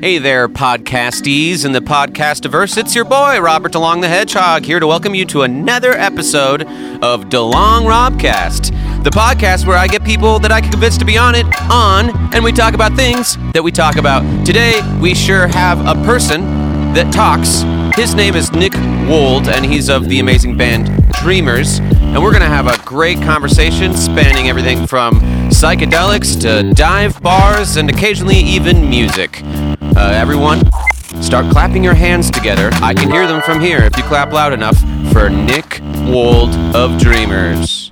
Hey there, podcasties and the podcastiverse. It's your boy, Robert DeLong the Hedgehog, here to welcome you to another episode of DeLong Robcast, the podcast where I get people that I can convince to be on it on, and we talk about things that we talk about. Today, we sure have a person that talks. His name is Nick Wold, and he's of the amazing band Dreamers. And we're going to have a great conversation spanning everything from psychedelics to dive bars and occasionally even music. Uh, everyone, start clapping your hands together. I can hear them from here if you clap loud enough for Nick Wold of Dreamers.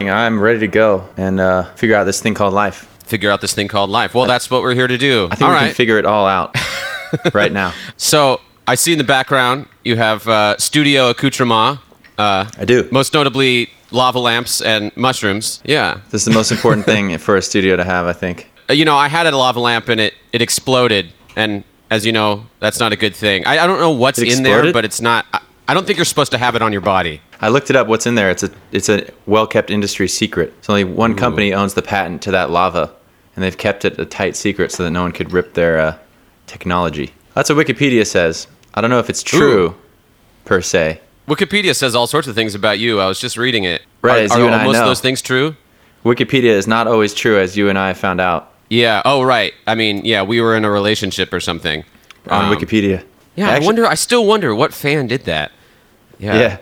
I'm ready to go and uh, figure out this thing called life. Figure out this thing called life. Well, that's what we're here to do. I think All we right. can figure it all out right now. So I see in the background you have uh, studio accoutrement. Uh, I do. most notably lava lamps and mushrooms. Yeah. This is the most important thing for a studio to have, I think. Uh, You know, I had a lava lamp and it it exploded, and as you know, that's not a good thing. I, I don't know what's in there, but it's not. I, I don't think you're supposed to have it on your body. I looked it up. What's in there? It's a it's a well kept industry secret. So only one company owns the patent to that lava, and they've kept it a tight secret so that no one could rip their uh, technology. That's what Wikipedia says. I don't know if it's true, Ooh. per se. Wikipedia says all sorts of things about you. I was just reading it. Right, Are, as are you and I most of those things true? Wikipedia is not always true, as you and I found out Yeah. Oh, right. I mean, yeah, we were in a relationship or something. on Um, Wikipedia. Yeah, I wonder. I still wonder what fan did that. Yeah. Yeah,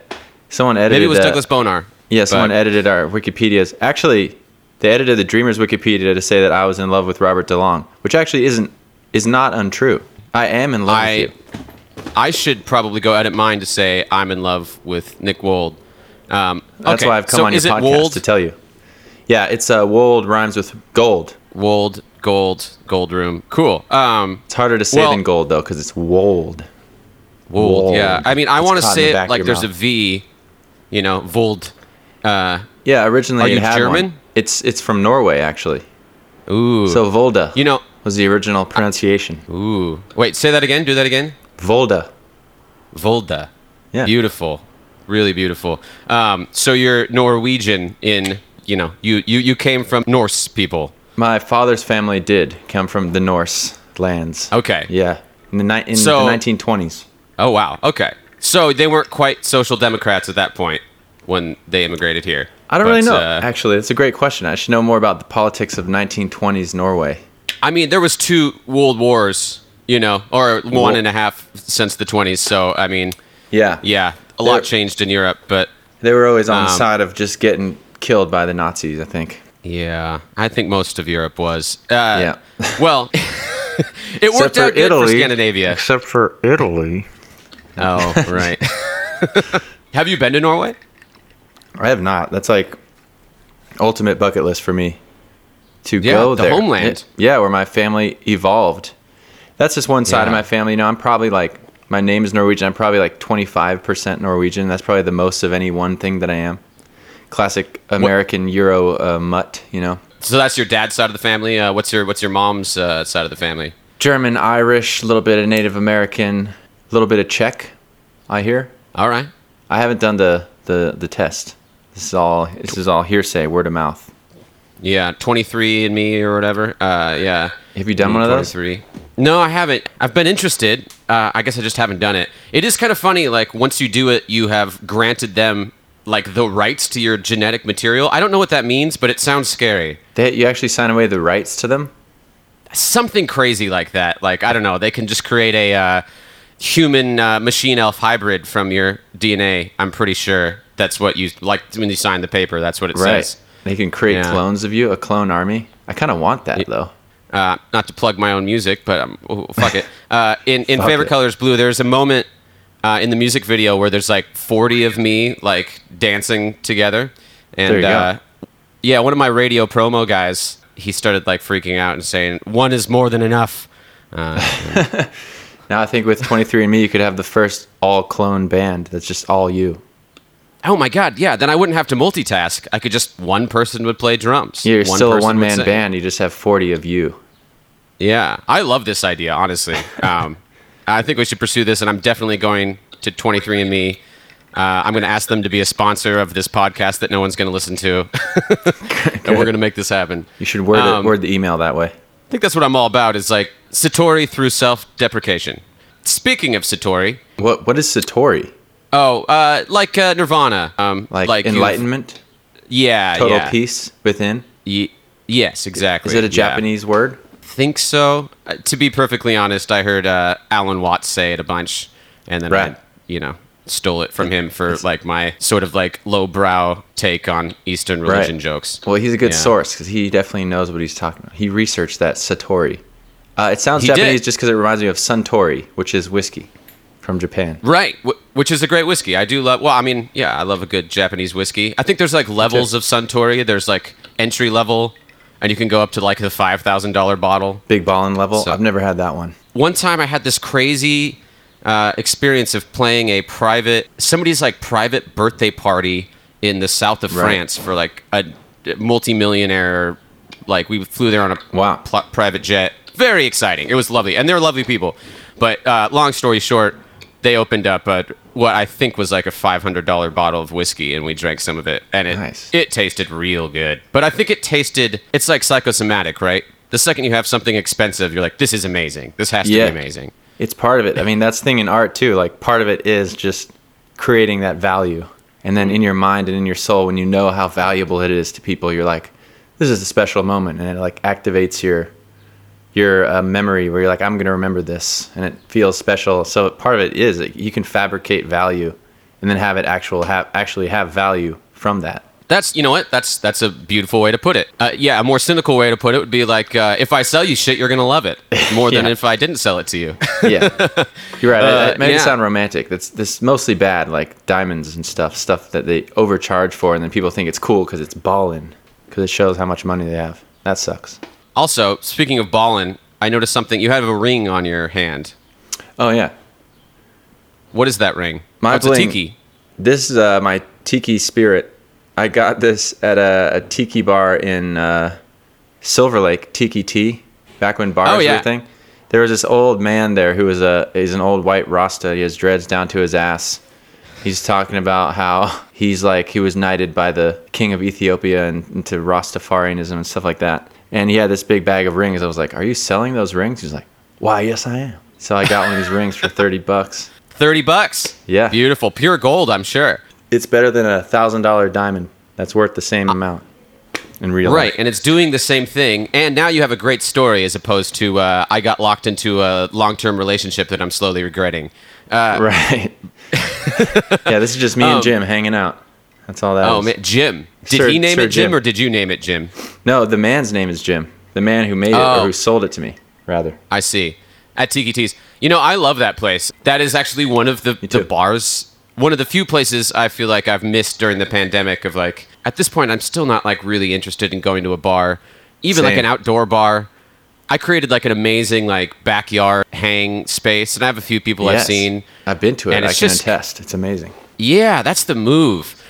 someone edited. Maybe it was uh, Douglas Bonar. Yeah, someone but- edited our Wikipedias. Actually, they edited the Dreamers Wikipedia to say that I was in love with Robert DeLong, which actually isn't is not untrue. I am in love I with you. I should probably go edit mine to say I'm in love with Nick Wold. Um, That's okay, why I've come so on your podcast Wold? to tell you. Yeah, it's uh, Wold rhymes with gold. Wold, gold, gold room. Cool. Um, It's harder to say Well- than gold though, because it's Wold. Wold. Wold. Yeah. I mean, I want to say it like there's a mouth. V. You know, Wold. Uh, Yeah, originally Are you had one. German? It's it's from Norway actually. ooh. So Volda you know. was the original pronunciation. Ooh. Wait. Say that again. Do that again. Volda. Volda. Yeah. Beautiful. Really beautiful. Um, so you're Norwegian in. You know, you you you came from Norse people. My father's family did come from the Norse lands. Okay. Yeah, in the ni- in So- the 1920s. Oh wow. Okay. So they weren't quite social democrats at that point when they immigrated here. I don't really know. uh, Actually, it's a great question. I should know more about the politics of 1920s Norway. I mean, there was two world wars, you know, or one Wo- and a half since the 20s. So I mean, Yeah, yeah, a lot changed in Europe, but They were always on the Um, side of just getting killed by the Nazis. I think. yeah, I think most of Europe was. Uh, Yeah. Well, it worked for out good for Scandinavia. Except for Italy. Oh, right. Have you been to Norway? I have not. That's like ultimate bucket list for me to Yeah, go the there. homeland. Yeah, where my family evolved. That's just one side of my family. You know, I'm probably like my name is Norwegian. I'm probably like 25% Norwegian. That's probably the most of any one thing that I am. Classic American Euro uh, mutt. You know, So that's your dad's side of the family. Uh, what's your What's your mom's uh, side of the family? German, Irish, a little bit of Native American, a little bit of Czech. I hear. All right. I haven't done the the the test. This is all this is all hearsay, word of mouth. Yeah, 23andMe or whatever. Uh, yeah. Have you done one of those? 23. No, I haven't. I've been interested. Uh, I guess I just haven't done it. It is kind of funny. Like once you do it, you have granted them like the rights to your genetic material. I don't know what that means, but it sounds scary. They, you actually sign away the rights to them. Something crazy like that. Like I don't know. They can just create a uh, human uh, machine elf hybrid from your DNA. I'm pretty sure that's what you like when you sign the paper. That's what it says. They can create Yeah. clones of you, a clone army. I kind of want that though. Uh, not to plug my own music, but um, oh, fuck it. Uh, in in favorite it. colors blue, there's a moment uh, in the music video where there's like 40 of me like dancing together, and There you go. uh, yeah, one of my radio promo guys, he started like freaking out and saying, "One is more than enough." Uh, Now I think with 23andMe you could have the first all clone band that's just all you. Oh my god, yeah. Then I wouldn't have to multitask. I could just one person would play drums. You're one still a one man band. You just have 40 of you. Yeah, I love this idea. Honestly, um, I think we should pursue this, and I'm definitely going to 23andMe Uh, I'm going to ask them to be a sponsor of this podcast that no one's going to listen to, and we're going to make this happen. You should word, Um, it, word the email that way. I think that's what I'm all about. Is like Satori through self-deprecation. Speaking of Satori, What What is Satori? Oh, uh, like uh, Nirvana, um, Like, you've- enlightenment, Yeah, total yeah. peace within. Ye- yes, exactly. Is it a yeah. Japanese word? think so. Uh, to be perfectly honest, I heard uh, Alan Watts say it a bunch, and then Right. I, you know, stole it from him for like my sort of like lowbrow take on Eastern religion Right. jokes. Well, he's a good Yeah. source because he definitely knows what he's talking about. He researched that Satori. Uh, it sounds He Japanese did. just because it reminds me of Suntory, which is whiskey from Japan. Right, which is a great whiskey. I do love. Well, I mean, yeah, I love a good Japanese whiskey. I think there's like levels of Suntory. There's like entry level, and you can go up to like the five thousand dollar bottle. Big ballin' level. So- I've never had that one. one time I had this crazy uh, experience of playing a private somebody's like private birthday party in the south of Right. France for like a multimillionaire. Like we flew there on a Wow. pl- private jet. Very exciting. It was lovely, and they were lovely people. But uh, long story short, they opened up a, what I think was like a five hundred dollar bottle of whiskey, and we drank some of it, and it Nice. it tasted real good. But I think it tasted. It's like psychosomatic, right? The second you have something expensive, you're like, "This is amazing. This has to Yeah. be amazing." It's part of it. I mean, that's the thing in art too. Like part of it is just creating that value, and then in your mind and in your soul, when you know how valuable it is to people, you're like, "This is a special moment," and it like activates your your uh, memory where you're like, "I'm gonna remember this," and it feels special. So part of it is that you can fabricate value, and then have it actual have actually have value from that. That's you know what that's that's a beautiful way to put it. Uh, yeah, a more cynical way to put it would be like uh, if I sell you shit, you're gonna love it more than if I didn't sell it to you. yeah, you're right. Uh, it made yeah. it sound romantic. That's this mostly bad, like diamonds and stuff, stuff that they overcharge for, and then people think it's cool because it's ballin', because it shows how much money they have. That sucks. Also, speaking of ballin', I noticed something. You have a ring on your hand. Oh yeah, What is that ring? My oh, it's a tiki. this is uh, my tiki spirit. I got this at a, a tiki bar in uh, Silver Lake, Tiki-Ti, back when bars Oh, yeah. were a thing. There was this old man there who was a he's an old white Rasta. He has dreads down to his ass. He's talking about how he's like he was knighted by the king of Ethiopia and into Rastafarianism and stuff like that. And he had this big bag of rings. I was like, "Are you selling those rings?" He's like, "Why, yes, I am." So I got one of these rings for thirty bucks. Thirty bucks. Yeah. Beautiful, pure gold. I'm sure. It's better than a thousand dollar diamond. That's worth the same amount in real life. Right, life. and it's doing the same thing. And now you have a great story as opposed to uh, I got locked into a long-term relationship that I'm slowly regretting. Uh, Right. yeah, this is just me Um, and Jim hanging out. That's all that. oh man, Jim. Did Sir- he name Sir it Jim, Jim. or did you name it Jim? No, the man's name is Jim. The man who made it Oh. or who sold it to me, rather. I see. At Tiki-Ti's. You know, I love that place. That is actually one of the, the bars, one of the few places I feel like I've missed during the pandemic of like, at this point, I'm still not like really interested in going to a bar, even like an outdoor bar. I created like an amazing like backyard hang space, and I have a few people I've seen. I've been to it. And I can just- attest. It's amazing. Yeah, that's the move.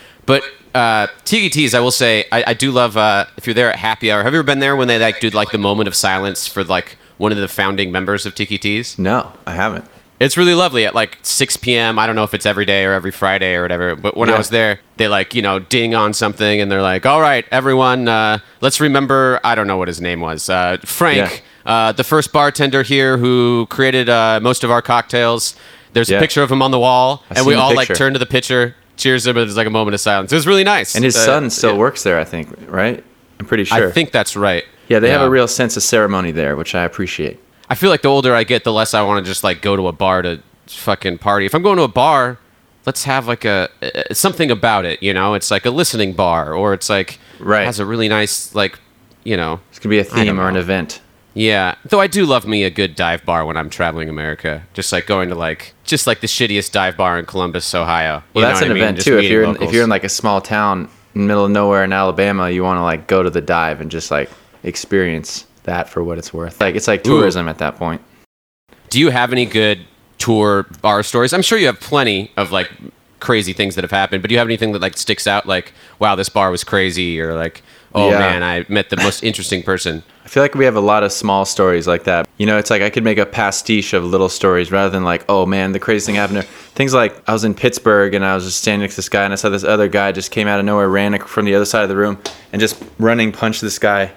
But uh, Tiki-Ti's, I will say, I, I do love. Uh, if you're there at happy hour, have you ever been there when they like do like the moment of silence for like one of the founding members of Tiki? No, I haven't. It's really lovely at like 6 p.m. I don't know if it's every day or every Friday or whatever, but when I was there, they like, you know, ding on something and they're like, all right, everyone, uh, let's remember, I don't know what his name was, uh, Frank, uh, the first bartender here who created uh, most of our cocktails. There's a picture of him on the wall, I've and we all like turn to the picture, cheers him, and there's like a moment of silence. It was really nice. And his Uh, son still yeah. works there, I think, right? I'm pretty sure. I think that's right. yeah, they have a real sense of ceremony there, which I appreciate. I feel like the older I get, the less I want to just like go to a bar to fucking party. If I'm going to a bar, let's have like a uh, something about it. You know, it's like a listening bar, or it's like Right. has a really nice like, you know, It's to be a theme or an event. Yeah. Though I do love me a good dive bar when I'm traveling America. Just like going to like just like the shittiest dive bar in Columbus, Ohio. Well, that's know an I mean? event Just too. If you're in, if you're in like a small town in the middle of nowhere in Alabama, you want to like go to the dive and just like experience that for what it's worth. Like it's like Ooh. tourism at that point. Do you have any good tour bar stories? I'm sure you have plenty of like crazy things that have happened, but do you have anything that like sticks out like wow, this bar was crazy or like oh Yeah. man, I met the most interesting person. I feel like we have a lot of small stories like that. You know, it's like I could make a pastiche of little stories rather than like, oh man, the craziest thing happened. there. Things like I was in Pittsburgh and I was just standing next to this guy and I saw this other guy just came out of nowhere, ran from the other side of the room and just running punched this guy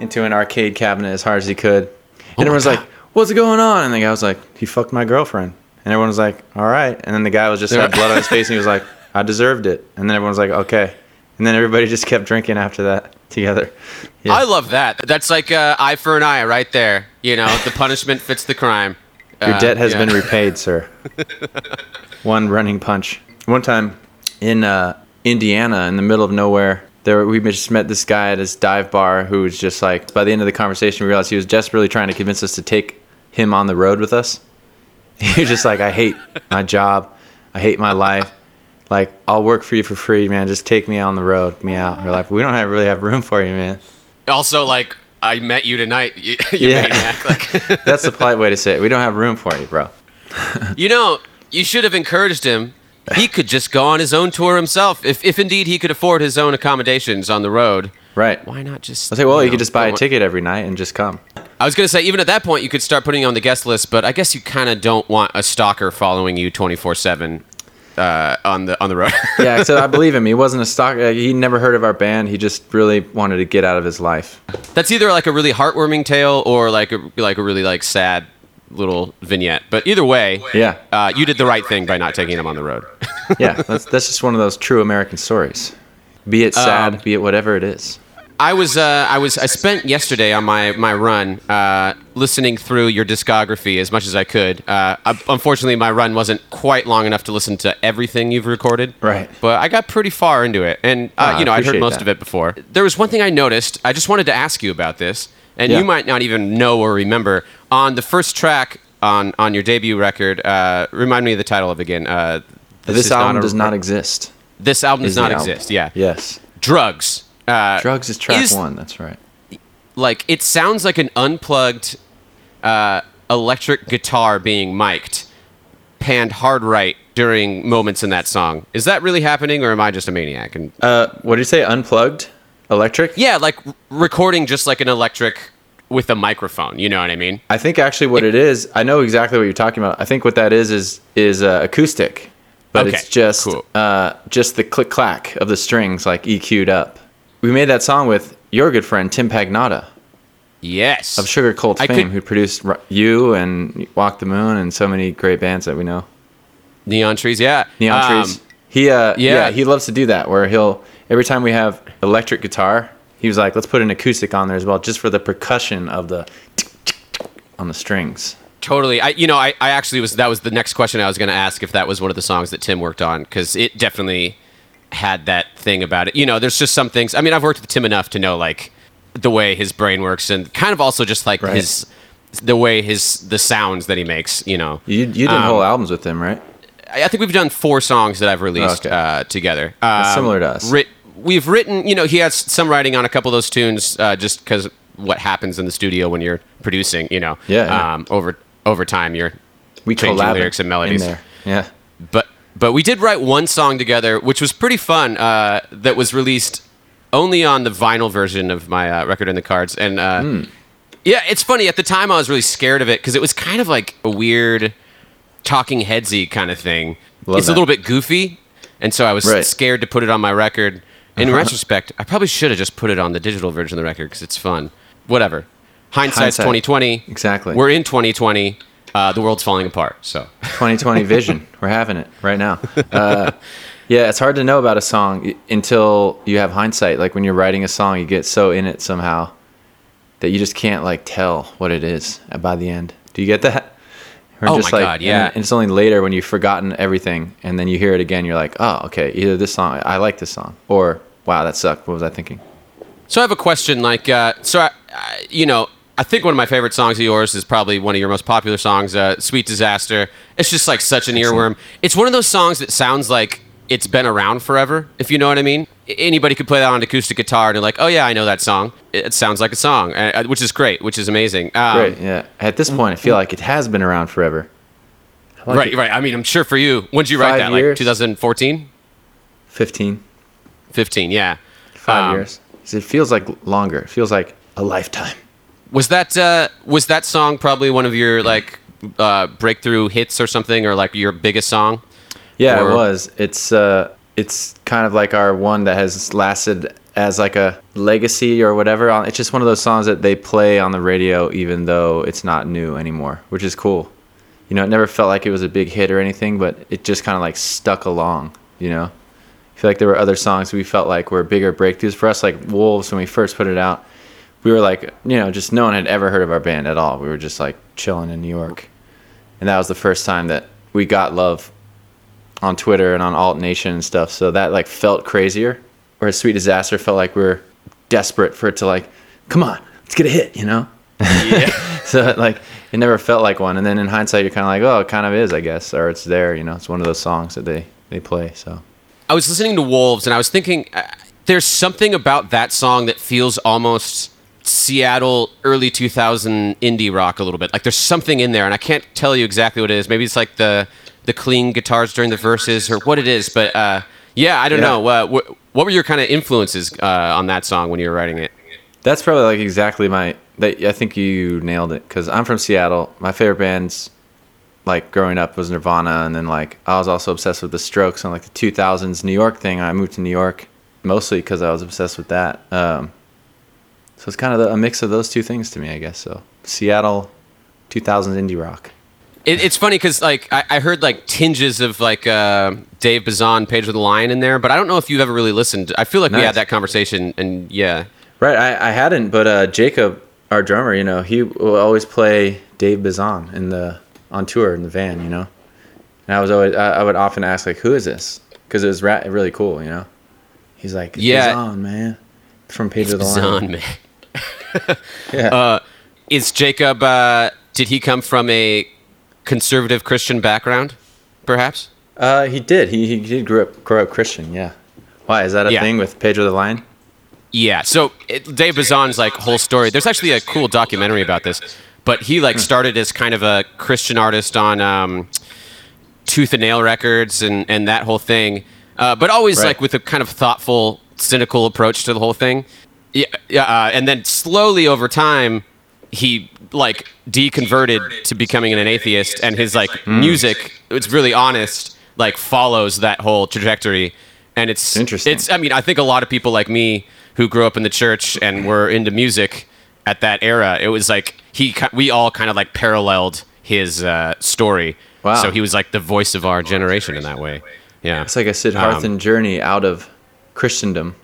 into an arcade cabinet as hard as he could. Oh and everyone's like, what's going on? And the guy was like, he fucked my girlfriend. And everyone was like, all right. And then the guy was just had blood on his face and he was like, I deserved it. And then everyone was like, okay. And then everybody just kept drinking after that together. Yeah. I love that. That's like uh, eye for an eye, right there. You know, the punishment fits the crime. Your Uh, debt has yeah. been repaid, sir. One running punch. One time in uh, Indiana, in the middle of nowhere, there we just met this guy at his dive bar who was just like. By the end of the conversation, we realized he was desperately trying to convince us to take him on the road with us. He was just like, "I hate my job, I hate my life. Like, I'll work for you for free, man. Just take me on the road, me out." We're like, "We don't have, really have room for you, man." Also, like, I met you tonight. You, you Yeah. maniac. Like, That's the polite way to say it. We don't have room for you, bro. you know, you should have encouraged him. He could just go on his own tour himself, if, if indeed he could afford his own accommodations on the road. Right. Why not just? I say, well, you know, could just buy a ticket every night and just come. I was gonna say, even at that point, you could start putting you on the guest list, but I guess you kind of don't want a stalker following you twenty four seven uh, on the on the road. Yeah, so I believe him. He wasn't a stock. Uh, he never heard of our band. He just really wanted to get out of his life. That's either like a really heartwarming tale or like a like a really like sad little vignette. But either way, Yeah, uh, you did the right thing by not taking him on the road. yeah. That's that's just one of those true American stories. Be it sad, Um, be it whatever it is. I was uh, I was I spent yesterday on my my run uh, listening through your discography as much as I could. Uh, unfortunately, my run wasn't quite long enough to listen to everything you've recorded. Right. But I got pretty far into it, and uh, Ah, you know I'd heard most that. of it before. There was one thing I noticed. I just wanted to ask you about this, and Yeah. you might not even know or remember. On the first track on on your debut record, uh, remind me of the title of it again. Uh, This, is album a- does not exist. This album does not album. exist. Yeah. Yes. Drugs. Uh, Drugs is track is- one. That's right. like it sounds like an unplugged uh, electric guitar being mic'd panned hard right during moments in that song is that really happening or am i just a maniac and Uh, what did you say? Unplugged, electric. yeah like recording just like an electric with a microphone you know what i mean I think actually what it is. I know exactly what you're talking about. I think what that is is is uh, acoustic, but Okay, it's just cool. uh, just the click clack of the strings like EQ'd up. We made that song with your good friend Tim Pagnotta. yes of Sugarcult fame, could- who produced you and Walk the Moon and so many great bands that we know. neon trees yeah Neon Um, Trees. He uh yeah. yeah. he loves to do that where he'll every time we have electric guitar, he was like, let's put an acoustic on there as well, just for the percussion of the on the strings. Totally. I, you know, I, I actually was. That was the next question I was going to ask if that was one of the songs that Tim worked on because it definitely had that thing about it. You know, there's just some things. I mean, I've worked with Tim enough to know like the way his brain works and kind of also just like Right. his the way his the sounds that he makes. You know, You you did Um, whole albums with him, right? I I think we've done four songs that I've released Okay. uh, together. Um, similar to us. Writ- we've written, you know, he has some writing on a couple of those tunes uh, just because what happens in the studio when you're producing, you know. Yeah, yeah. Um, over over time, you're We changing collab lyrics and in melodies. there. Yeah. But but we did write one song together, which was pretty fun. Uh, that was released only on the vinyl version of my uh, record in the cards, and uh, Hmm. yeah, it's funny. At the time, I was really scared of it because it was kind of like a weird talking headsy kind of thing. Love it's that. a little bit goofy, and so I was Right. scared to put it on my record. In Uh-huh. retrospect, I probably should have just put it on the digital version of the record because it's fun. Whatever. Hindsight's Hindsight. 2020. Exactly. We're in 2020. Uh, the world's falling apart. So 2020 vision. We're having it right now. Uh, yeah, it's hard to know about a song until you have hindsight. Like when you're writing a song, you get so in it somehow that you just can't like tell what it is by the end. Do you get that? Or Oh just my like, God, yeah. And it's only later when you've forgotten everything, and then you hear it again. You're like, oh, okay, either this song, I like this song, or wow, that sucked. What was I thinking? So I have a question. Like, uh, so I, I, you know, I think one of my favorite songs of yours is probably one of your most popular songs, uh, "Sweet Disaster." It's just like such an earworm. It's one of those songs that sounds like it's been around forever. If you know what I mean. Anybody could play that on acoustic guitar and they're like, "Oh yeah, I know that song. It it sounds like a song," uh, which is great, which is amazing. Um, Great, yeah. At this point, I feel like it has been around forever. Like right, it. right. I mean, I'm sure for you, when did you write Five that? years. Like 2014, 15, 15? Yeah. five Um, years. It feels like longer. It feels like a lifetime. Was that uh, was that song probably one of your like uh, breakthrough hits or something, or like your biggest song? Yeah, Or- it was. It's uh, it's kind of like our one that has lasted as like a legacy or whatever. It's just one of those songs that they play on the radio, even though it's not new anymore, which is cool. You know, it never felt like it was a big hit or anything, but it just kind of like stuck along. You know, I feel like there were other songs we felt like were bigger breakthroughs for us, like Wolves when we first put it out. We were like, you know, just no one had ever heard of our band at all. We were just like chilling in New York, and that was the first time that we got love on Twitter and on Alt Nation and stuff. So that like felt crazier. Whereas Sweet Disaster felt like we are desperate for it to like, come on, let's get a hit, you know? Yeah. So like it never felt like one. And then in hindsight, you're kind of like, oh, it kind of is, I guess, or it's there, you know? It's one of those songs that they they play. So I was listening to Wolves and I was thinking uh, there's something about that song that feels almost Seattle early 2000 indie rock a little bit. Like there's something in there and I can't tell you exactly what it is. Maybe it's like the the clean guitars during the verses or what it is, but uh, yeah, I don't Yeah. know. Uh, wh- what were your kind of influences uh, on that song when you were writing it? that's probably like exactly my. That, I think you nailed it because I'm from Seattle. My favorite bands, like growing up, was Nirvana, and then like I was also obsessed with the Strokes and like the 2000s New York thing. I moved to New York mostly because I was obsessed with that. Um, so it's kind of a mix of those two things to me, I guess. So Seattle, 2000s indie rock. It, it's funny because like I, I heard like tinges of like uh, Dave Bazan, Pedro the Lion in there, but I don't know if you've ever really listened. I feel like we had that conversation, and yeah, Right, I, I hadn't, but uh, Jacob, our drummer, you know, he will always play Dave Bazan in the on tour in the van, you know. And I was always, I, I would often ask like, "Who is this?" Because it was ra- really cool, you know. He's like, Yeah. Bazan, man, from Pedro the Lion." Man. Yeah, Uh, is Jacob? Uh, did he come from a conservative Christian background, perhaps? uh, he did. He he did grow up grow up Christian. Yeah. Why is that a Yeah. thing with Pedro the Lion? Yeah. So it, Dave Bazan's like whole story. There's actually a cool documentary about this. But he like started as kind of a Christian artist on um, Tooth and Nail Records and and that whole thing. Uh, but always Right. like with a kind of thoughtful, cynical approach to the whole thing. Yeah. yeah uh, and then slowly over time, he like deconverted to becoming an atheist, and his like music, it's really honest, like follows that whole trajectory. And it's Interesting. It's I mean, I think a lot of people like me who grew up in the church and were into music at that era, it was like he we all kind of like paralleled his uh, story. Wow. So he was like the voice of our generation in that way. Yeah. It's like a Siddharthan Um, journey out of Christendom.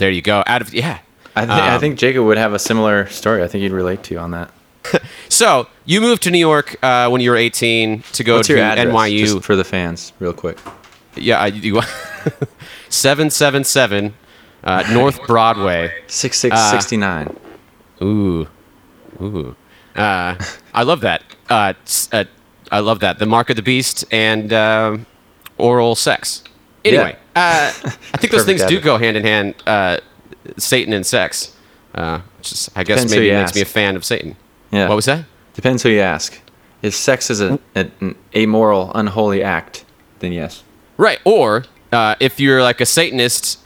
There you go. Out of yeah. I, th- I Um, think Jacob would have a similar story. I think he'd relate to you on that. So you moved to New York uh, when you were 18 to go What's to? NYU. Just for the fans, real quick. yeah, I, you, 777 uh, North Broadway. Six six sixty nine. Ooh, ooh. Uh, I love that. Uh, uh, I love that. The mark of the beast and um oral sex. Anyway, uh, I think those things do go hand in hand. Uh, Satan and sex. Uh, which is, I guess Depends maybe makes ask. me a fan of Satan. Yeah. What was that? Depends who you ask. If sex is a, a- an amoral, unholy act, then yes. Right. Or uh, if you're like a Satanist,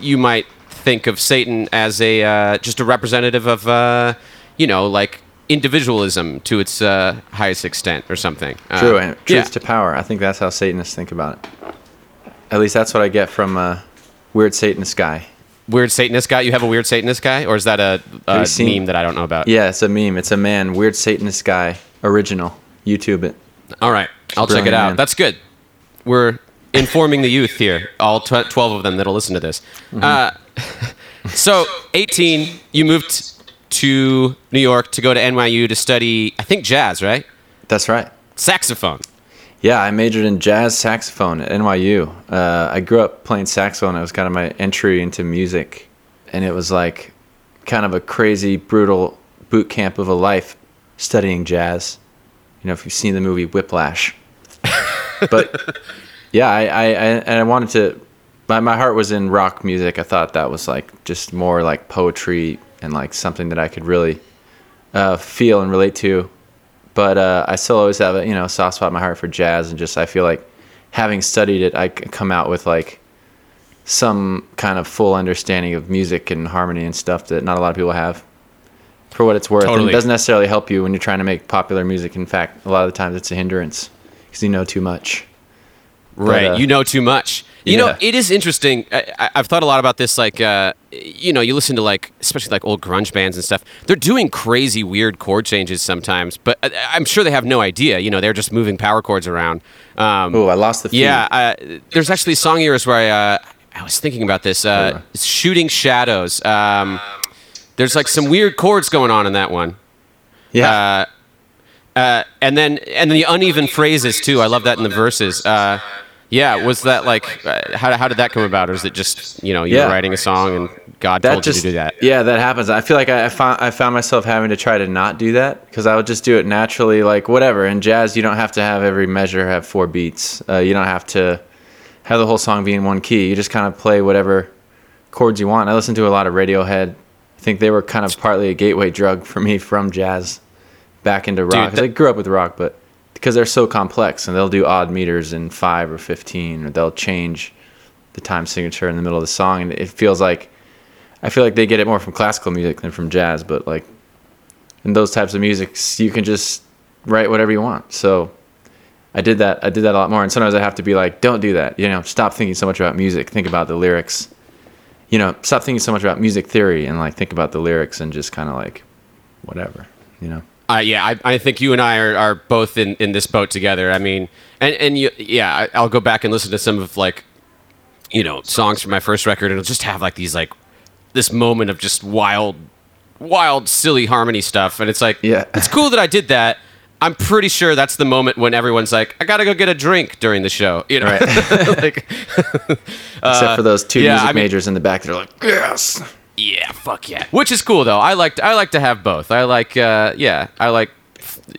you might think of Satan as a uh, just a representative of uh, you know like individualism to its uh, highest extent or something. Uh, True, and truth yeah. to power. I think that's how Satanists think about it. At least that's what I get from uh, Weird Satanist guy. Weird Satanist guy. You have a weird Satanist guy, or is that a, a seen- meme that I don't know about? Yeah, it's a meme. It's a man, Weird Satanist guy, original. YouTube it. All right, I'll check it brilliant out. man. That's good. We're informing the youth here. All tw- twelve of them that'll listen to this. Mm-hmm. Uh, so, eighteen, you moved to New York to go to NYU to study. I think jazz, right? That's right. Saxophone. Yeah, I majored in jazz saxophone at NYU. Uh, I grew up playing saxophone. It was kind of my entry into music, and it was like kind of a crazy, brutal boot camp of a life studying jazz. You know, if you've seen the movie Whiplash. but yeah, I, I, I and I wanted to. My my heart was in rock music. I thought that was like just more like poetry and like something that I could really uh, feel and relate to but uh, I still always have a you know soft spot in my heart for jazz, and just I feel like having studied it, I come out with like some kind of full understanding of music and harmony and stuff that not a lot of people have. For what it's worth, and Totally. it doesn't necessarily help you when you're trying to make popular music. In fact, a lot of the times it's a hindrance because you know too much. Right. uh, you know too much. You know, it is interesting. I, I- I've thought a lot about this. Like, uh, you know, you listen to like, especially like old grunge bands and stuff. They're doing crazy, weird chord changes sometimes, but I, I'm sure they have no idea. You know, they're just moving power chords around. Um, Oh, I lost the feed. yeah. Uh, there's actually song years where I, uh, I was thinking about this. Uh. Shooting Shadows. Um, there's like some weird chords going on in that one. yeah. Uh, uh, and then and then the uneven phrases too. I love that in the verses. Yeah, was that like uh, how, how did that come about, or is it just you know you Yeah. were writing a song and God that told just you to do that? yeah that happens. I feel like I, I found i found myself having to try to not do that because i would just do it naturally like whatever. In jazz you don't have to have every measure have four beats. Uh, you don't have to have the whole song be in one key. You just kind of play whatever chords you want. I listen to a lot of radiohead. I think they were kind of partly a gateway drug for me from jazz back into rock 'Cause that- i grew up with rock but because they're so complex and they'll do odd meters in five or 15 or they'll change the time signature in the middle of the song and it feels like I feel like they get it more from classical music than from jazz, but like in those types of music, you can just write whatever you want. So I did that. I did that a lot more. And sometimes I have to be like, don't do that. You know, stop thinking so much about music. Think about the lyrics. You know, stop thinking so much about music theory and like think about the lyrics and just kind of like whatever. You know. Uh, yeah, I, I think you and I are, are both in, in this boat together. I mean, and and you, yeah, I'll go back and listen to some of like, you know, songs from my first record, and it'll just have like these like this moment of just wild, wild, silly harmony stuff, and it's like, Yeah. it's cool that I did that. I'm pretty sure that's the moment when everyone's like, I gotta go get a drink during the show, you know, Right. like, Except for those two yeah, music I mean- majors in the back, they're like, yes. Yeah, fuck yeah. Which is cool though. I like I like to have both. I like uh yeah, I like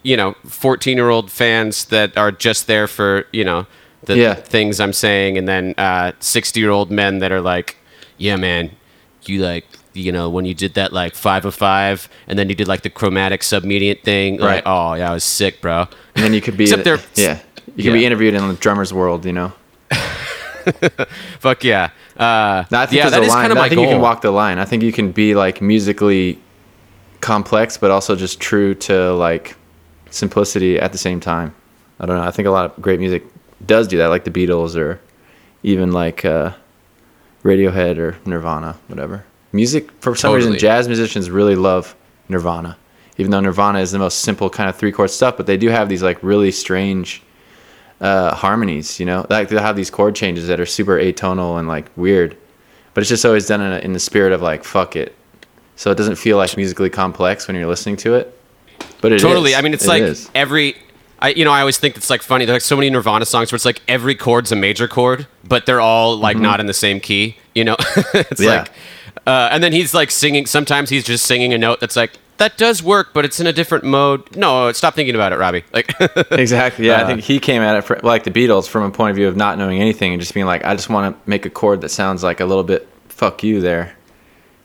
you know, 14-year-old fans that are just there for, you know, the Yeah. things I'm saying and then uh 60-year-old men that are like, yeah, man, you like you know, when you did that like 5 of 5 and then you did like the chromatic submediant thing, like, Right. oh, yeah, I was sick, bro. And then you could be, Except they're- yeah, you can be interviewed in the drummer's world. You know. Fuck yeah. Uh No, I think yeah, that is kind of I my think you can walk the line. I think you can be like musically complex, but also just true to like simplicity at the same time. I don't know. I think a lot of great music does do that, like the Beatles or even like uh, Radiohead or Nirvana, whatever. Music, for some Totally. reason, jazz musicians really love Nirvana, even though Nirvana is the most simple kind of three chord stuff, but they do have these like really strange uh, harmonies, you know, like they have these chord changes that are super atonal and like weird, but it's just always done in, a, in the spirit of like fuck it, so it doesn't feel like musically complex when you're listening to it. But it is. totally. I mean, it's It like is. every. I, you know, I always think it's like funny. There's like so many Nirvana songs where it's like every chord's a major chord, but they're all like not in the same key. You know, it's Mm-hmm. Yeah. like, uh, and then he's like singing. Sometimes he's just singing a note that's like that does work, but it's in a different mode. No, stop thinking about it, Robbie. Like, exactly. Yeah, I Uh, think he came at it for, like the Beatles from a point of view of not knowing anything and just being like, I just want to make a chord that sounds like a little bit fuck you there,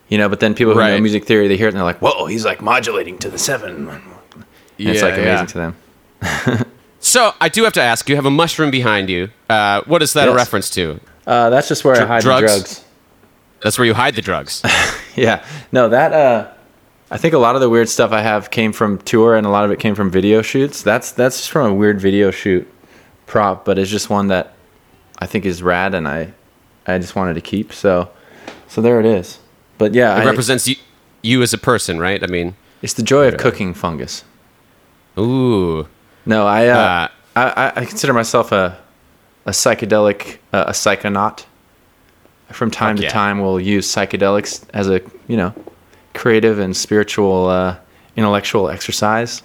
you know. But then people who know music theory, they hear it and they're like, whoa, he's like modulating to the seven. And it's like amazing to them. So I do have to ask. You have a mushroom behind you. Uh, what is that a reference to? Uh, that's just where I hide drugs? the drugs. That's where you hide the drugs. Yeah. No, that uh I think a lot of the weird stuff I have came from tour and a lot of it came from video shoots. That's that's just from a weird video shoot prop, but it's just one that I think is rad and I I just wanted to keep. So so there it is. But yeah, It I, represents you, you as a person, right? I mean, it's the joy of cooking fungus. ooh. No, I uh, Uh, I, I I consider myself a a psychedelic uh, a psychonaut. From time Fuck to yeah. time, we'll use psychedelics as a you know creative and spiritual uh, intellectual exercise.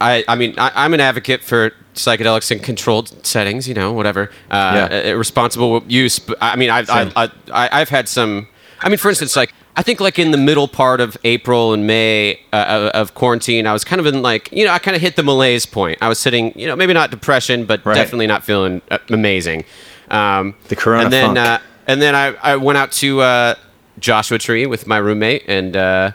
I, I mean, I, I'm an advocate for psychedelics in controlled settings, you know, whatever. Uh, Yeah. uh, responsible use. But, I mean, I've, I, Same. I, I, I've had some. I mean, for instance, like I think like in the middle part of April and May uh, of quarantine, I was kind of in like you know I kind of hit the malaise point. I was sitting, you know, maybe not depression, but Right. definitely not feeling uh, amazing. Um, The Corona and then funk. Uh, and then I, I went out to uh, Joshua Tree with my roommate and. Uh,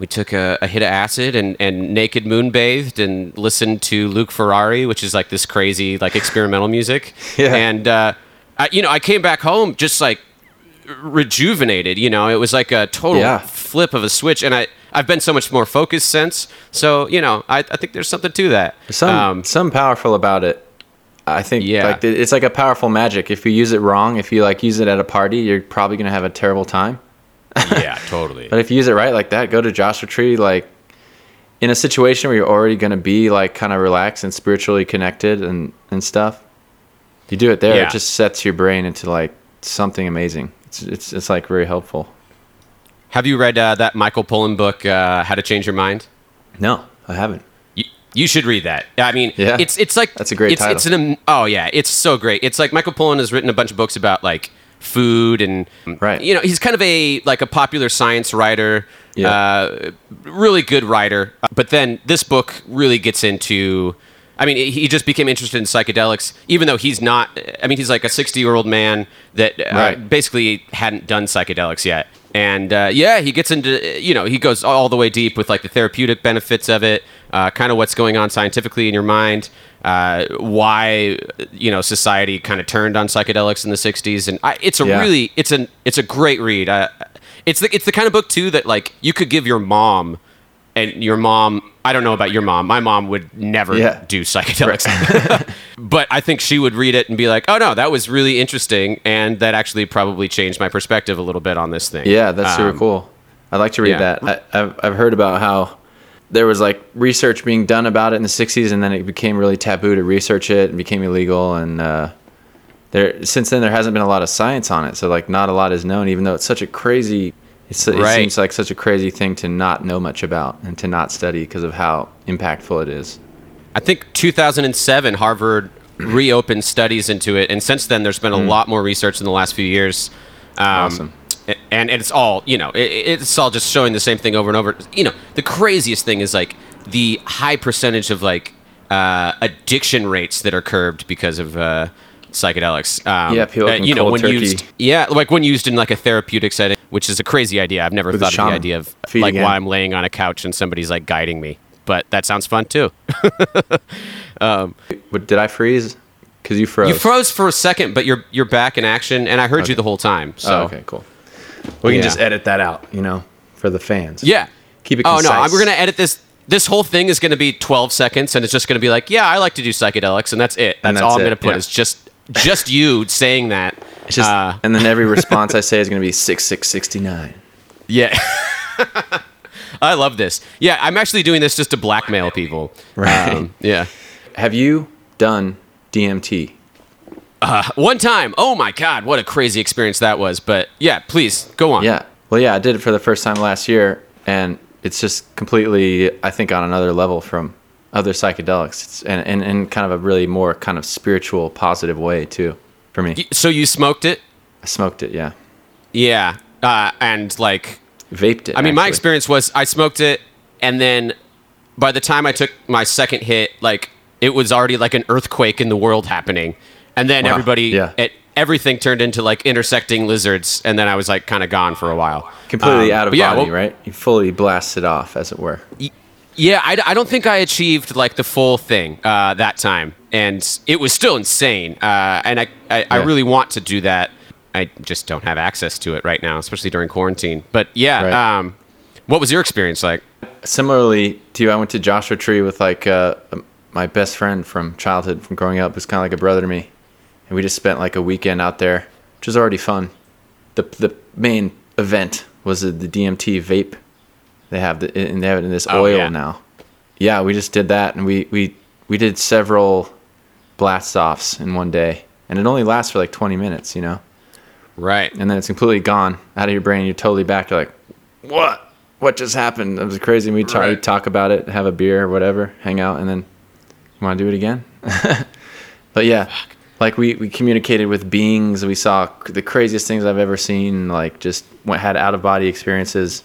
we took a, a hit of acid and, and naked moon bathed and listened to Luc Ferrari, which is like this crazy like experimental music. Yeah. And uh, I, you know, I came back home just like rejuvenated. You know, it was like a total Yeah. flip of a switch, and I I've been so much more focused since. So you know, I, I think there's something to that. Some Um, some powerful about it. I think Yeah. like it's like a powerful magic. If you use it wrong, if you like use it at a party, you're probably gonna have a terrible time. yeah, totally. But if you use it right like that, go to Joshua Tree like in a situation where you're already gonna be like kind of relaxed and spiritually connected and and stuff. You do it there, Yeah. it just sets your brain into like something amazing. It's it's it's like very helpful. Have you read uh, that Michael Pollan book, uh, How to Change Your Mind? No, I haven't. You, should read that. I mean, Yeah. it's it's like That's a great it's, It's an oh yeah, it's so great. It's like Michael Pollan has written a bunch of books about like food and Right. You know, he's kind of a like a popular science writer. Yeah. Uh, really good writer. But then this book really gets into. I mean, he just became interested in psychedelics, even though he's not. I mean, he's like a 60 year old man that uh, Right. basically hadn't done psychedelics yet. And uh, yeah, he gets into, you know, he goes all the way deep with like the therapeutic benefits of it, uh, kind of what's going on scientifically in your mind, uh, why, you know, society kind of turned on psychedelics in the 60s. And I, it's a Yeah. really, it's an, it's a great read. Uh, it's the, it's the kind of book too that like you could give your mom and your mom, I don't know about your mom. My mom would never Yeah. do psychedelics. but I think she would read it and be like, "Oh no, that was really interesting, and that actually probably changed my perspective a little bit on this thing." Yeah, that's super Um, cool. I'd like to read yeah. that. I, I've, I've heard about how there was like research being done about it in the 60s, and then it became really taboo to research it and became illegal. And uh, there, since then, there hasn't been a lot of science on it. So, like, not a lot is known, even though it's such a crazy, it's, it Right. seems like such a crazy thing to not know much about and to not study because of how impactful it is. I think 2007 Harvard reopened studies into it, and since then there's been a lot more research in the last few years. Um, Awesome. And, and it's all you know. It, it's all just showing the same thing over and over. You know, the craziest thing is like the high percentage of like uh, addiction rates that are curbed because of uh, psychedelics. Um, Yeah, people uh, you know when turkey. used. Yeah, like when used in like a therapeutic setting, which is a crazy idea. I've never With thought of the idea of like why I'm laying on a couch and somebody's like guiding me. But that sounds fun too. But did I freeze? Because you froze. You froze for a second, but you're you're back in action, and I heard you the whole time. So Oh, okay, cool. We Yeah. can just edit that out, you know, for the fans. yeah, Keep it Oh no, we're gonna edit this. This whole thing is gonna be 12 seconds, and it's just gonna be like, yeah, I like to do psychedelics, and that's it. That's, that's all I'm gonna put. yeah. Is just just you saying that. It's just, Uh, and then every response I say is going to be six six sixty nine. yeah. I love this. Yeah, I'm actually doing this just to blackmail people. Right. Um, yeah. Have you done DMT? One time. Oh my God, what a crazy experience that was. But yeah, please go on. Yeah. Well, yeah, I did it for the first time last year, and it's just completely, I think, on another level from other psychedelics, it's, and, and in kind of a really more kind of spiritual, positive way too. For me, So you smoked it? I smoked it. Yeah, Yeah. Uh, and like vaped it. I mean, my experience was I smoked it, and then by the time I took my second hit, like it was already like an earthquake in the world happening, and then Wow, everybody, yeah. it, everything turned into like intersecting lizards, and then I was like kind of gone for a while. completely Um, out of but yeah, body, well, right? You fully blasted off, as it were. Yeah, I, I don't think I achieved like the full thing uh, that time, and it was still insane. Uh, and I, I, I really want to do that. I just don't have access to it right now, especially during quarantine. But yeah, Right. um, what was your experience like? similarly to you, I went to Joshua Tree with like uh, my best friend from childhood, from growing up, was kind of like a brother to me, and we just spent like a weekend out there, which was already fun. the The main event was the, the DMT vape. They have the and they have it in this Oh, oil yeah. now. Yeah, we just did that, and we we we did several blast offs in one day, and it only lasts for like twenty minutes, you know Right. and then it's completely gone out of your brain. You're totally back. You're like, what? What just happened? It was crazy. We talk, Right. talk about it, have a beer or whatever, hang out, and then you want to do it again. but yeah, like we, we communicated with beings. We saw the craziest things I've ever seen. Like just went, had out of body experiences,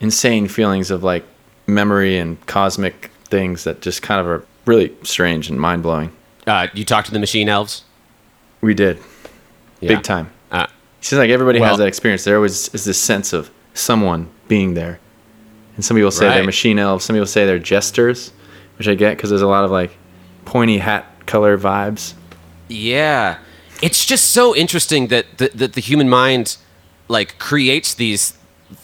insane feelings of like memory and cosmic things that just kind of are really strange and mind blowing. Uh, you talked to the machine elves. We did Yeah. big time. Uh, It seems like everybody Well- has that experience. There always is this sense of someone being there. And some people say they're machine elves. Some people say they're jesters, which I get because there's a lot of like pointy hat color vibes. Yeah. it's just so interesting that the, that the human mind like creates these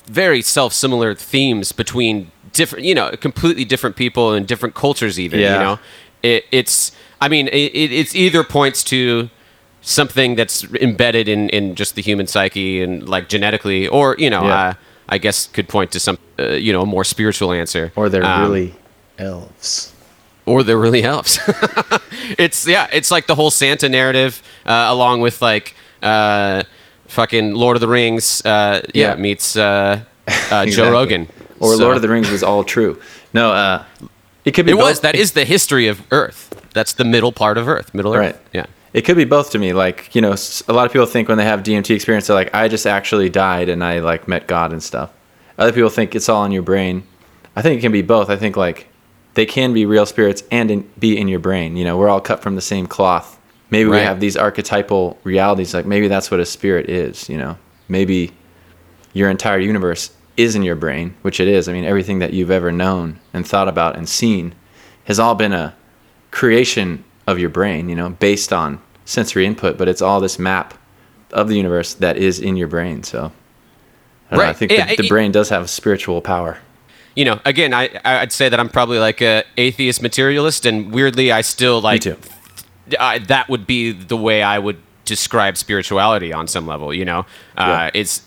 very self-similar themes between different you know completely different people and different cultures even Yeah. you know it, it's i mean it, it it's either points to something that's embedded in in just the human psyche and like genetically or you know Yeah. uh, i guess could point to some uh, you know a more spiritual answer Or they're Um, really elves. Or there really helps. it's yeah, it's like the whole Santa narrative, uh, along with like uh, fucking Lord of the Rings. Uh, yeah, Yeah. meets uh, uh, Joe Rogan. Or So- Lord of the Rings was all true. No, uh, it could be. It was. both. That is the history of Earth. That's the middle part of Earth. Middle Earth. Right. Yeah. It could be both to me. Like, you know, a lot of people think when they have DMT experience, they're like, I just actually died and I like met God and stuff. Other people think it's all in your brain. I think it can be both. I think like they can be real spirits and in, be in your brain. You know, we're all cut from the same cloth. Maybe we have these archetypal realities. Like maybe that's what a spirit is. You know, maybe your entire universe is in your brain, which it is. I mean, everything that you've ever known and thought about and seen has all been a creation of your brain, you know, based on sensory input, but it's all this map of the universe that is in your brain. So I, don't know, I think Yeah, the, the it- brain does have spiritual power. You know, again, I I'd say that I'm probably like a atheist materialist, and weirdly, I still like. I, that would be the way I would describe spirituality on some level. You know, uh, Yeah. it's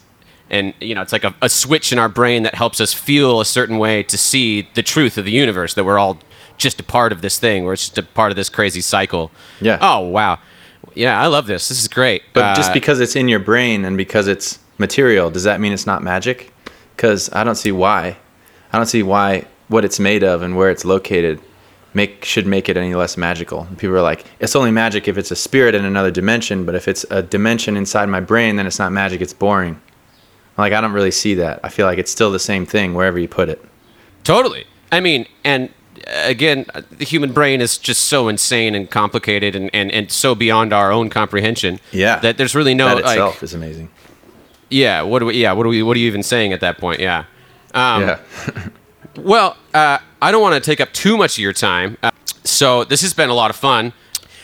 and you know it's like a, a switch in our brain that helps us feel a certain way to see the truth of the universe that we're all just a part of this thing. We're just a part of this crazy cycle. Yeah. Oh wow. Yeah, I love this. This is great. But just Uh, because it's in your brain and because it's material, does that mean it's not magic? Because I don't see why. I don't see why what it's made of and where it's located make should make it any less magical. And people are like, it's only magic if it's a spirit in another dimension, but if it's a dimension inside my brain, then it's not magic. It's boring. Like I don't really see that. I feel like it's still the same thing wherever you put it. Totally. I mean, and uh, again, uh, the human brain is just so insane and complicated and, and, and so beyond our own comprehension. Yeah. That there's really no that like, itself is amazing. yeah. What do we? Yeah. What do we? What are you even saying at that point? Yeah. Um, yeah. Well, uh, I don't want to take up too much of your time. Uh, so this has been a lot of fun.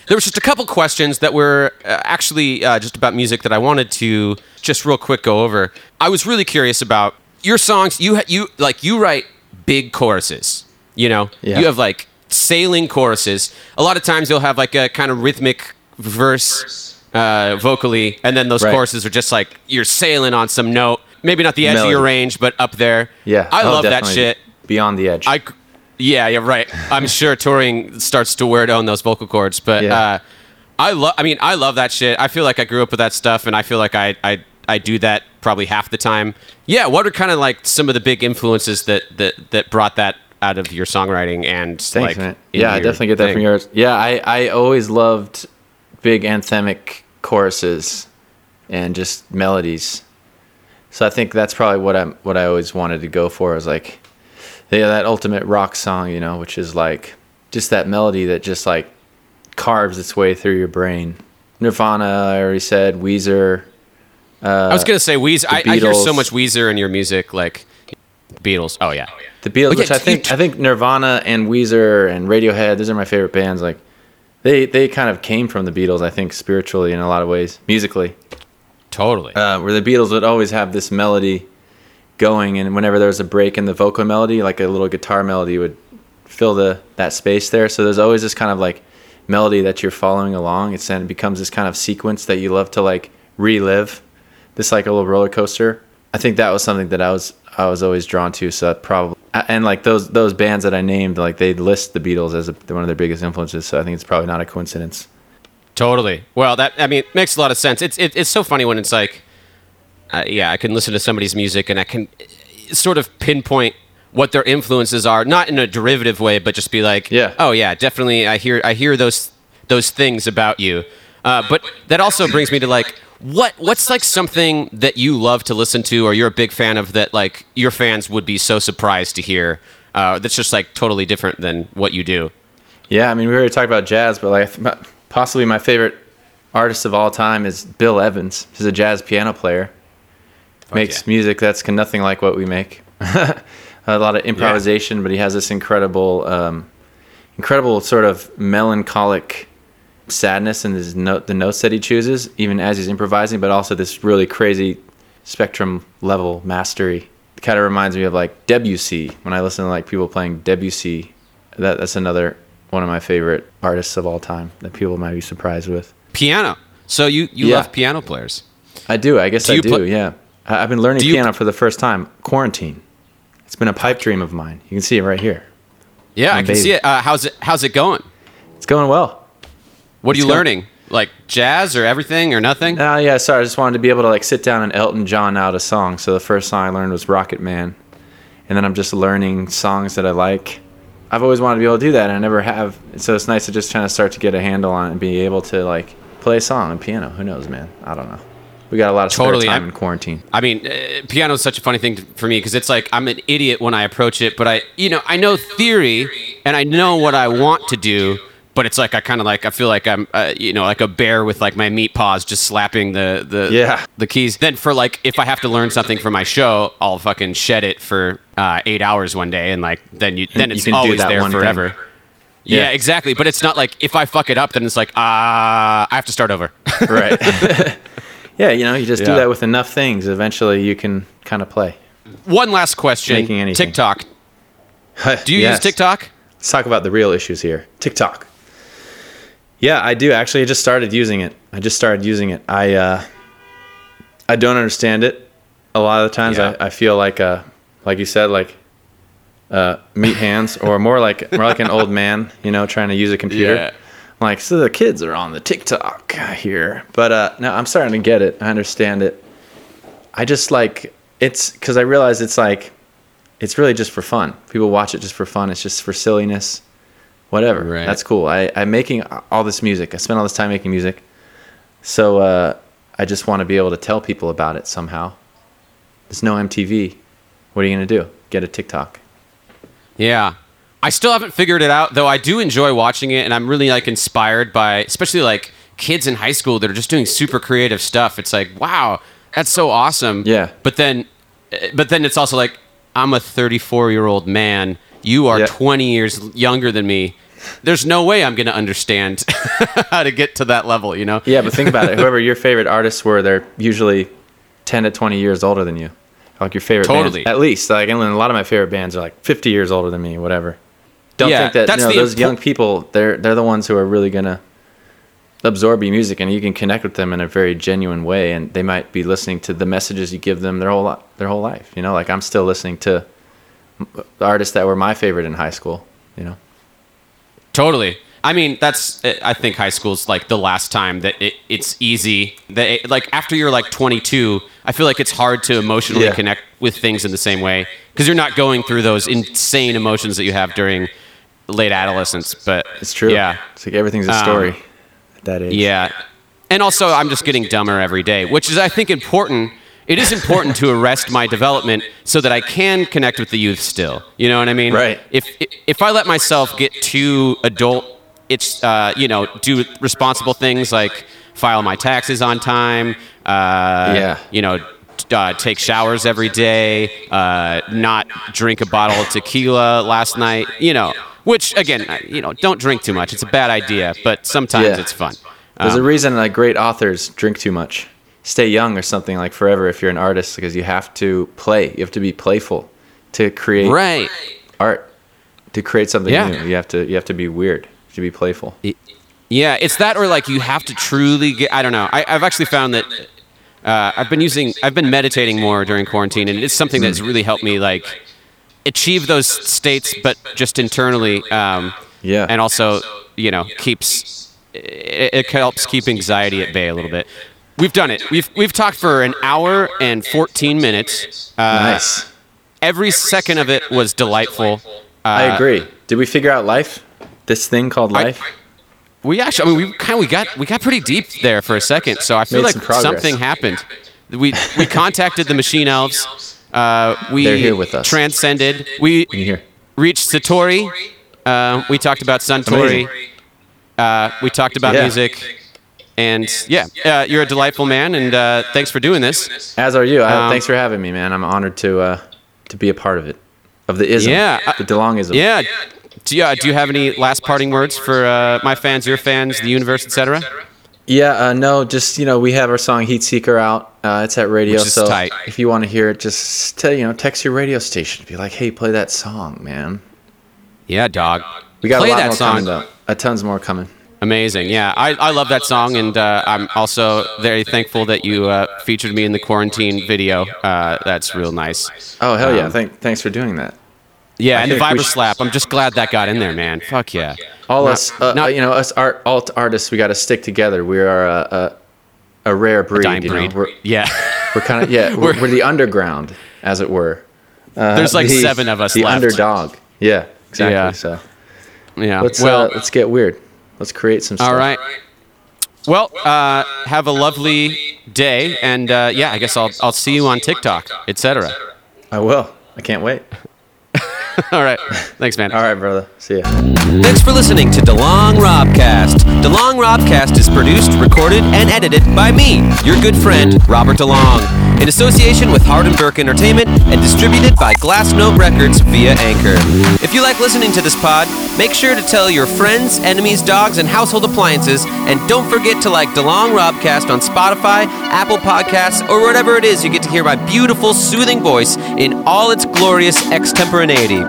There was just a couple questions that were uh, actually uh, just about music that I wanted to just real quick go over. I was really curious about your songs. You ha- you like you write big choruses. You know, Yeah. you have like sailing choruses. A lot of times you'll have like a kind of rhythmic verse uh, vocally, and then those Right. choruses are just like you're sailing on some note. Maybe not the edge of your range, but up there. Yeah. I Oh, love that shit. Beyond the edge. I, yeah, yeah, right. I'm sure touring starts to wear down those vocal cords, but Yeah. uh, I love. I mean, I love that shit. I feel like I grew up with that stuff, and I feel like I I, I do that probably half the time. Yeah. What are kind of like some of the big influences that that that brought that out of your songwriting and Thanks, like man. Yeah, I definitely get that thing? from yours. Yeah, I, I always loved big anthemic choruses and just melodies. So I think that's probably what I what I always wanted to go for is like yeah, that ultimate rock song, you know, which is like just that melody that just like carves its way through your brain. Nirvana, I already said, Weezer. Uh, I was gonna say Weezer. I, I hear so much Weezer in your music, like Beatles. Oh yeah. The Beatles, Well, yeah, which I think t- I think Nirvana and Weezer and Radiohead, those are my favorite bands. Like they they kind of came from the Beatles, I think, spiritually in a lot of ways, musically. Totally. Uh, where the Beatles would always have this melody going, and whenever there was a break in the vocal melody, like a little guitar melody would fill the that space there. So there's always this kind of like melody that you're following along. It's then it becomes this kind of sequence that you love to like relive, this like a little roller coaster. I think that was something that I was I was always drawn to. So probably and like those those bands that I named, like they list the Beatles as a, one of their biggest influences. So I think it's probably not a coincidence. Totally. Well, that I mean makes a lot of sense. It's it, it's so funny when it's like, uh, yeah, I can listen to somebody's music and I can uh, sort of pinpoint what their influences are, not in a derivative way, but just be like, Yeah. oh yeah, definitely. I hear I hear those those things about you. Uh, but that also brings me to like, what what's like something that you love to listen to, or you're a big fan of that, like your fans would be so surprised to hear. Uh, that's just like totally different than what you do. Yeah, I mean, we already talked about jazz, but like possibly my favorite artist of all time is Bill Evans. He's a jazz piano player. Makes yeah. music that's nothing like what we make. a lot of improvisation, but he has this incredible, um, incredible sort of melancholic sadness in his note, the notes that he chooses, even as he's improvising, but also this really crazy spectrum level mastery. Kind of reminds me of like Debussy when I listen to like people playing Debussy. That that's another one of my favorite artists of all time that people might be surprised with. Piano. So you you Yeah. love piano players. I do. I guess Do I do. pl- yeah. I- I've been learning piano for the first time. Quarantine. It's been a pipe dream of mine. You can see it right here. Yeah, My I can baby. see it. Uh, how's it how's it going? It's going well. What are you It's go- learning? Like jazz or everything or nothing? Oh yeah, sorry. I just wanted to be able to like sit down and Elton John out a song. So the first song I learned was Rocket Man, and then I'm just learning songs that I like. I've always wanted to be able to do that, and I never have. So it's nice to just kind of start to get a handle on it and be able to like play a song on piano. Who knows, man? I don't know. We got a lot of spare Totally, time I'm- in quarantine. I mean, uh, piano is such a funny thing to, for me because it's like I'm an idiot when I approach it, but I, you know, I know theory and I know what I want to do, but it's like I kind of like I feel like I'm, uh, you know, like a bear with like my meat paws just slapping the the Yeah. the keys. Then for like if I have to learn something for my show, I'll fucking shed it for uh, eight hours one day, and like then you then You it's can do always that there one thing. forever. Yeah. Yeah. exactly. But it's not like if I fuck it up, then it's like ah, I have to start over. right. yeah, you know, you just do that with enough things. Eventually, you can kind of play. One last question. Making anything. TikTok. Do you Yes. use TikTok? Let's talk about the real issues here. TikTok. Yeah, I do actually. I just started using it. I just started using it. I uh, I don't understand it. A lot of the times, Yeah. I, I feel like uh, like you said, like uh, meat hands, or more like more like an old man, you know, trying to use a computer. Yeah. Like, so the kids are on the TikTok here, but uh, no, I'm starting to get it. I understand it. I just like it's because I realize it's like it's really just for fun. People watch it just for fun. It's just for silliness, whatever. Right. That's cool. I, I'm making all this music. I spent all this time making music, so uh, I just want to be able to tell people about it somehow. There's no MTV. What are you gonna do? Get a TikTok? Yeah. I still haven't figured it out, though I do enjoy watching it, and I'm really like inspired by, especially like kids in high school that are just doing super creative stuff. It's like, wow, that's so awesome. Yeah. But then, eh, but then it's also like, I'm a 34 year old man. You are Yeah. 20 years younger than me. There's no way I'm going to understand how to get to that level, you know? Yeah, but think about it. Whoever your favorite artists were, they're usually 10 to 20 years older than you. Like your favorite bands- Totally. at least. Like, and a lot of my favorite bands are like 50 years older than me, whatever. Don't Yeah, think that that's you know, the those young people, they're they're the ones who are really gonna absorb your music, and you can connect with them in a very genuine way, and they might be listening to the messages you give them their whole their whole life. You know, like I'm still listening to the artists that were my favorite in high school. You know, Totally. I mean, that's I think high school's like the last time that it, it's easy. That it, like after you're like 22, I feel like it's hard to emotionally Yeah. connect with things in the same way because you're not going through those insane emotions that you have during late adolescence. But it's true. Yeah. it's like everything's a Um, story at that age. Yeah. And also, I'm just getting dumber every day, which is, I think, important. It is important to arrest my development so that I can connect with the youth still. You know what I mean? Right. If if I let myself get too adult, it's uh, you know do responsible things like file my taxes on time. Uh, Yeah. You know. Uh, take showers every day, uh, not drink a bottle of tequila last night, you know, which again, you know, don't drink too much. It's a bad idea, but sometimes Yeah. it's fun. There's Um, a reason that great authors drink too much. Stay young or something like forever if you're an artist because you have to play. You have to be playful to create Right. art. To create something Yeah. new, you have to you have to be weird. You have to be playful. Yeah, it's that or like you have to truly get. I don't know. I, I've actually found that uh, I've been using, I've been meditating more during quarantine, and it's something that's really helped me like achieve those states, but just internally. Um, Yeah. And also, you know, keeps it, it helps keep anxiety at bay a little bit. We've done it. We've we've talked for an hour and 14 minutes. Uh, nice. Every second of it was delightful. I Uh, agree. Did we figure out life? This thing called I- life? We actually, I mean, we kind of we got we got pretty deep there for a second. So I feel Made like some something happened. We we contacted the machine elves. Uh, we They're here with us. transcended. We Can you hear? reached Satori. Uh, we talked about Suntory. Uh, we talked about Yeah. music. And yeah, uh, you're a delightful man, and uh, thanks for doing this. As are you. I, Um, thanks for having me, man. I'm honored to uh, to be a part of it. Of the ism. Yeah, The DeLongism. Yeah, Do you, uh, do you have any last parting words for uh, my fans, your fans, the universe, etc.? Yeah, uh, no, just you know, we have our song "Heat Seeker" out. Uh, it's at radio, so tight. if you want to hear it, just tell you know, text your radio station. To be like, hey, play that song, man. Yeah, dog. We got Play a lot more song. coming though. A tons more coming. Amazing. Yeah, I, I love that song, and uh, I'm also very thankful that you uh, featured me in the quarantine video. Uh, that's real nice. Oh hell yeah! Um, Thank, thanks for doing that. Yeah, I and the Viber should- slap. I'm just glad that got in there, man. Fuck yeah. All Not- us, uh, not- you know, us art alt artists, we got to stick together. We are a, a, a rare breed. Dying you know? We're, Yeah. we're kind of yeah, we're, we're the underground, as it were. Uh, There's like the- seven of us The left. underdog. Yeah, exactly. Yeah. So yeah. let's well, uh, let's get weird. Let's create some. Stuff. all right. Well, uh, have a lovely day, and uh, yeah, I guess I'll I'll see you on TikTok, etc. I will. I can't wait. All right. Thanks, man. All right, brother. See ya. Thanks for listening to DeLong Robcast. DeLong Robcast is produced, recorded, and edited by me, your good friend, Robert DeLong, in association with Hardenberg Entertainment and distributed by Glassnote Records via Anchor. If you like listening to this pod, make sure to tell your friends, enemies, dogs, and household appliances, and don't forget to like DeLong Robcast on Spotify, Apple Podcasts, or whatever it is you get to hear my beautiful, soothing voice in all its glorious extemporaneity.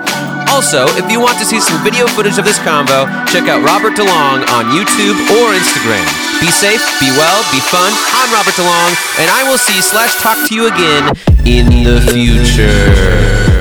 Also, if you want to see some video footage of this convo, check out Robert DeLong on YouTube or Instagram. Be safe, be well, be fun. I'm Robert DeLong, and I will see slash talk to you again in the future.